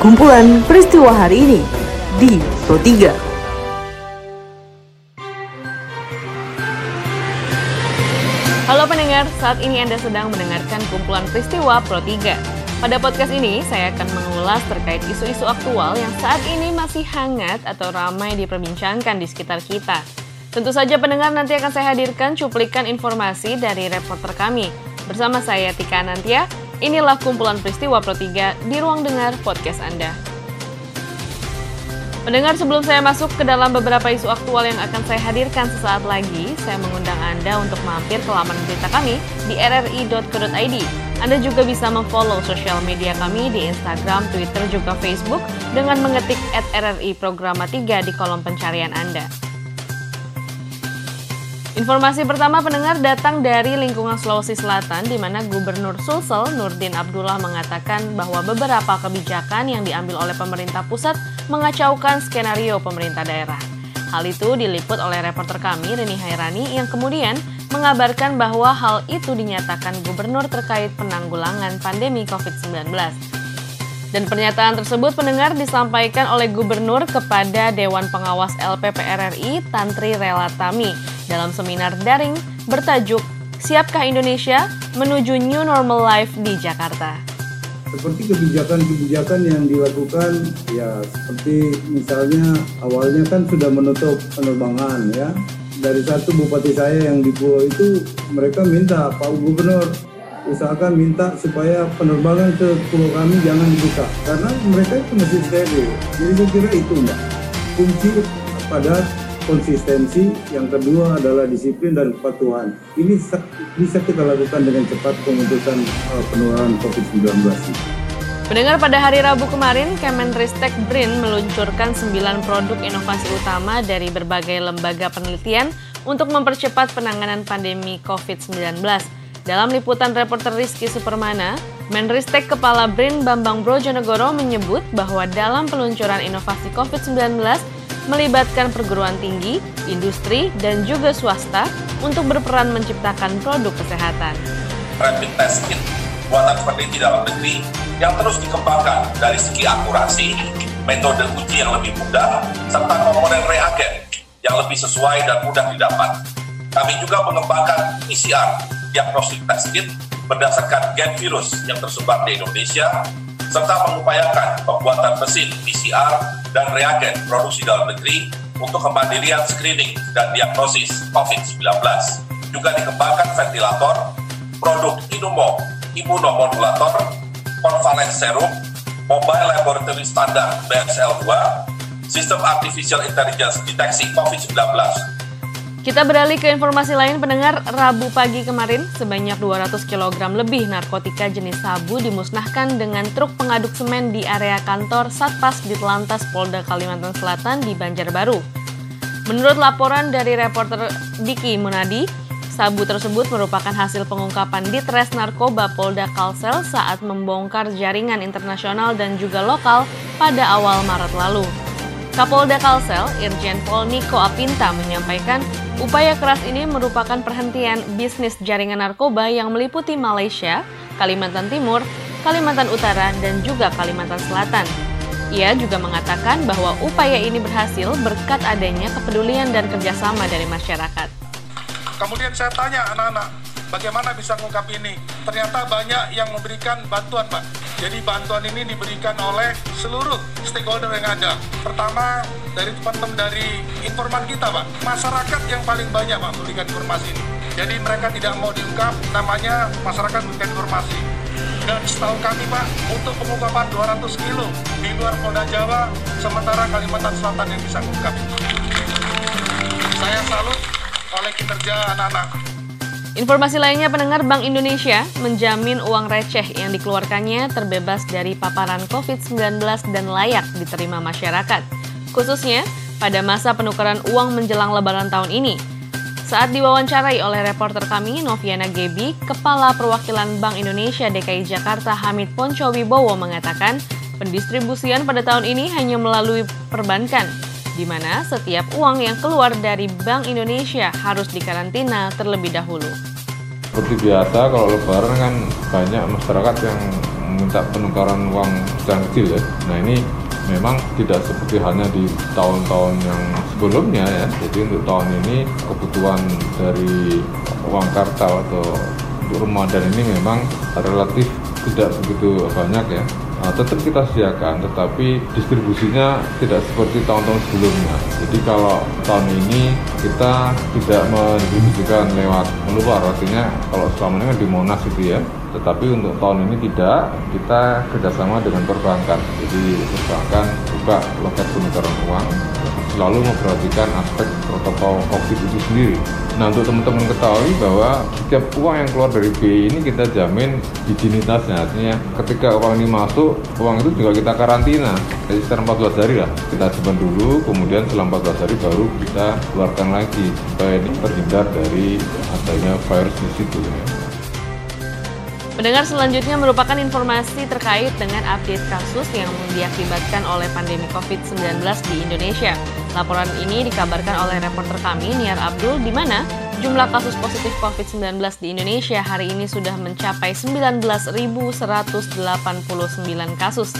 kumpulan peristiwa hari ini di Pro 3. Halo pendengar, saat ini Anda sedang mendengarkan kumpulan peristiwa Pro 3. Pada podcast ini, saya akan mengulas terkait isu-isu aktual yang saat ini masih hangat atau ramai diperbincangkan di sekitar kita. Tentu saja pendengar nanti akan saya hadirkan cuplikan informasi dari reporter kami. Bersama saya Tika Nantia, Inilah kumpulan peristiwa Pro 3 di ruang dengar podcast Anda. Pendengar sebelum saya masuk ke dalam beberapa isu aktual yang akan saya hadirkan sesaat lagi, saya mengundang Anda untuk mampir ke laman berita kami di rri.co.id. Anda juga bisa memfollow sosial media kami di Instagram, Twitter, juga Facebook dengan mengetik at RRI Programa 3 di kolom pencarian Anda. Informasi pertama pendengar datang dari lingkungan Sulawesi Selatan di mana Gubernur Sulsel Nurdin Abdullah mengatakan bahwa beberapa kebijakan yang diambil oleh pemerintah pusat mengacaukan skenario pemerintah daerah. Hal itu diliput oleh reporter kami Rini Hairani yang kemudian mengabarkan bahwa hal itu dinyatakan gubernur terkait penanggulangan pandemi COVID-19. Dan pernyataan tersebut pendengar disampaikan oleh gubernur kepada Dewan Pengawas LPPRRI Tantri Relatami dalam seminar daring bertajuk Siapkah Indonesia menuju New Normal Life di Jakarta? Seperti kebijakan-kebijakan yang dilakukan, ya seperti misalnya awalnya kan sudah menutup penerbangan ya. Dari satu bupati saya yang di pulau itu mereka minta Pak Gubernur usahakan minta supaya penerbangan ke pulau kami jangan dibuka karena mereka itu masih steril. Jadi saya kira itu mbak kunci pada konsistensi, yang kedua adalah disiplin dan kepatuhan. Ini bisa kita lakukan dengan cepat pemutusan uh, penularan COVID-19. Pendengar pada hari Rabu kemarin, Kemenristek BRIN meluncurkan 9 produk inovasi utama dari berbagai lembaga penelitian untuk mempercepat penanganan pandemi COVID-19. Dalam liputan reporter Rizky Supermana, Menristek Kepala BRIN Bambang Brojonegoro menyebut bahwa dalam peluncuran inovasi COVID-19, melibatkan perguruan tinggi, industri, dan juga swasta untuk berperan menciptakan produk kesehatan. Rapid test kit buatan peneliti dalam negeri yang terus dikembangkan dari segi akurasi, metode uji yang lebih mudah, serta komponen reagen yang lebih sesuai dan mudah didapat. Kami juga mengembangkan PCR, diagnostic test kit, berdasarkan gen virus yang tersebar di Indonesia, serta mengupayakan pembuatan mesin PCR dan reagen produksi dalam negeri untuk kemandirian screening dan diagnosis COVID-19. Juga dikembangkan ventilator, produk Inumo, imunomodulator, convalescent serum, mobile laboratory standar BSL-2, sistem artificial intelligence deteksi COVID-19, kita beralih ke informasi lain pendengar Rabu pagi kemarin sebanyak 200 kg lebih narkotika jenis sabu dimusnahkan dengan truk pengaduk semen di area kantor Satpas di Telantas Polda Kalimantan Selatan di Banjarbaru. Menurut laporan dari reporter Diki Munadi, sabu tersebut merupakan hasil pengungkapan di Tres Narkoba Polda Kalsel saat membongkar jaringan internasional dan juga lokal pada awal Maret lalu. Kapolda Kalsel, Irjen Pol Niko Apinta menyampaikan upaya keras ini merupakan perhentian bisnis jaringan narkoba yang meliputi Malaysia, Kalimantan Timur, Kalimantan Utara, dan juga Kalimantan Selatan. Ia juga mengatakan bahwa upaya ini berhasil berkat adanya kepedulian dan kerjasama dari masyarakat. Kemudian saya tanya anak-anak, bagaimana bisa mengungkap ini? Ternyata banyak yang memberikan bantuan, Pak. Jadi bantuan ini diberikan oleh seluruh stakeholder yang ada. Pertama, dari teman-teman dari informan kita, Pak. Masyarakat yang paling banyak, Pak, memberikan informasi ini. Jadi mereka tidak mau diungkap, namanya masyarakat memberikan informasi. Dan setahu kami, Pak, untuk pengungkapan 200 kilo di luar Polda Jawa, sementara Kalimantan Selatan yang bisa mengungkap. Saya salut oleh kinerja anak-anak Informasi lainnya pendengar Bank Indonesia menjamin uang receh yang dikeluarkannya terbebas dari paparan COVID-19 dan layak diterima masyarakat. Khususnya pada masa penukaran uang menjelang lebaran tahun ini. Saat diwawancarai oleh reporter kami Noviana Gebi, Kepala Perwakilan Bank Indonesia DKI Jakarta Hamid Ponco Wibowo mengatakan pendistribusian pada tahun ini hanya melalui perbankan di mana setiap uang yang keluar dari Bank Indonesia harus dikarantina terlebih dahulu. Seperti biasa, kalau lebaran kan banyak masyarakat yang meminta penukaran uang secara kecil ya. Nah ini memang tidak seperti halnya di tahun-tahun yang sebelumnya ya. Jadi untuk tahun ini kebutuhan dari uang kartal atau untuk Ramadan ini memang relatif tidak begitu banyak ya. Nah, tetap kita sediakan, tetapi distribusinya tidak seperti tahun-tahun sebelumnya. Jadi kalau tahun ini kita tidak mendistribusikan lewat luar, artinya kalau selama ini kan di Monas itu ya, tetapi untuk tahun ini tidak, kita kerjasama dengan perbankan. Jadi perbankan buka loket penukaran uang, selalu memperhatikan aspek protokol COVID itu sendiri. Nah untuk teman-teman ketahui bahwa setiap uang yang keluar dari BI ini kita jamin higienitasnya. Artinya ketika uang ini masuk, uang itu juga kita karantina. Jadi sekitar 14 hari lah. Kita simpan dulu, kemudian setelah 14 hari baru kita keluarkan lagi. Supaya ini terhindar dari adanya virus di situ. Pendengar selanjutnya merupakan informasi terkait dengan update kasus yang diakibatkan oleh pandemi COVID-19 di Indonesia. Laporan ini dikabarkan oleh reporter kami, Niar Abdul, di mana jumlah kasus positif COVID-19 di Indonesia hari ini sudah mencapai 19.189 kasus.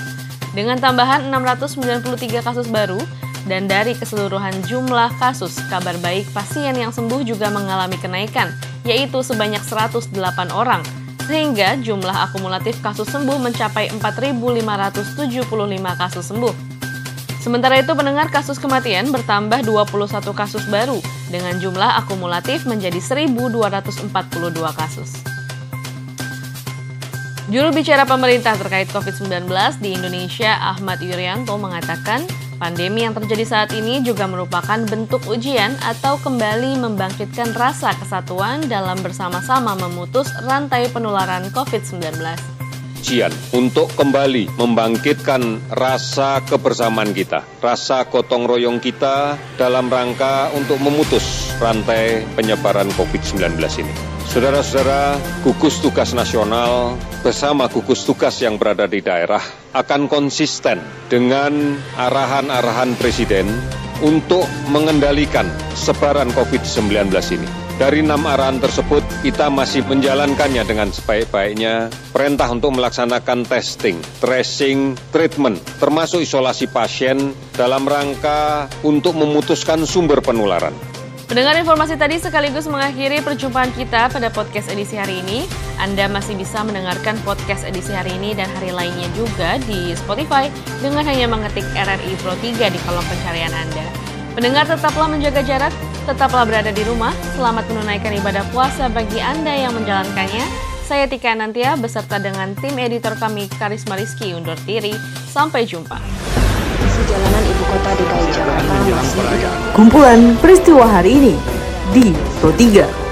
Dengan tambahan 693 kasus baru, dan dari keseluruhan jumlah kasus, kabar baik pasien yang sembuh juga mengalami kenaikan, yaitu sebanyak 108 orang sehingga jumlah akumulatif kasus sembuh mencapai 4.575 kasus sembuh. Sementara itu pendengar kasus kematian bertambah 21 kasus baru dengan jumlah akumulatif menjadi 1.242 kasus. Juru bicara pemerintah terkait COVID-19 di Indonesia, Ahmad Yuryanto, mengatakan Pandemi yang terjadi saat ini juga merupakan bentuk ujian atau kembali membangkitkan rasa kesatuan dalam bersama-sama memutus rantai penularan COVID-19 ujian untuk kembali membangkitkan rasa kebersamaan kita, rasa gotong royong kita dalam rangka untuk memutus rantai penyebaran COVID-19 ini. Saudara-saudara, gugus tugas nasional bersama gugus tugas yang berada di daerah akan konsisten dengan arahan-arahan Presiden untuk mengendalikan sebaran COVID-19 ini. Dari enam arahan tersebut, kita masih menjalankannya dengan sebaik-baiknya. Perintah untuk melaksanakan testing, tracing, treatment, termasuk isolasi pasien dalam rangka untuk memutuskan sumber penularan. Mendengar informasi tadi sekaligus mengakhiri perjumpaan kita pada podcast edisi hari ini. Anda masih bisa mendengarkan podcast edisi hari ini dan hari lainnya juga di Spotify dengan hanya mengetik RRI Pro 3 di kolom pencarian Anda. Pendengar tetaplah menjaga jarak, tetaplah berada di rumah, selamat menunaikan ibadah puasa bagi Anda yang menjalankannya. Saya Tika Nantia beserta dengan tim editor kami Karisma Rizky undur diri. Sampai jumpa jalanan ibu kota DKI Jakarta masih Kumpulan peristiwa hari ini di Pro 3.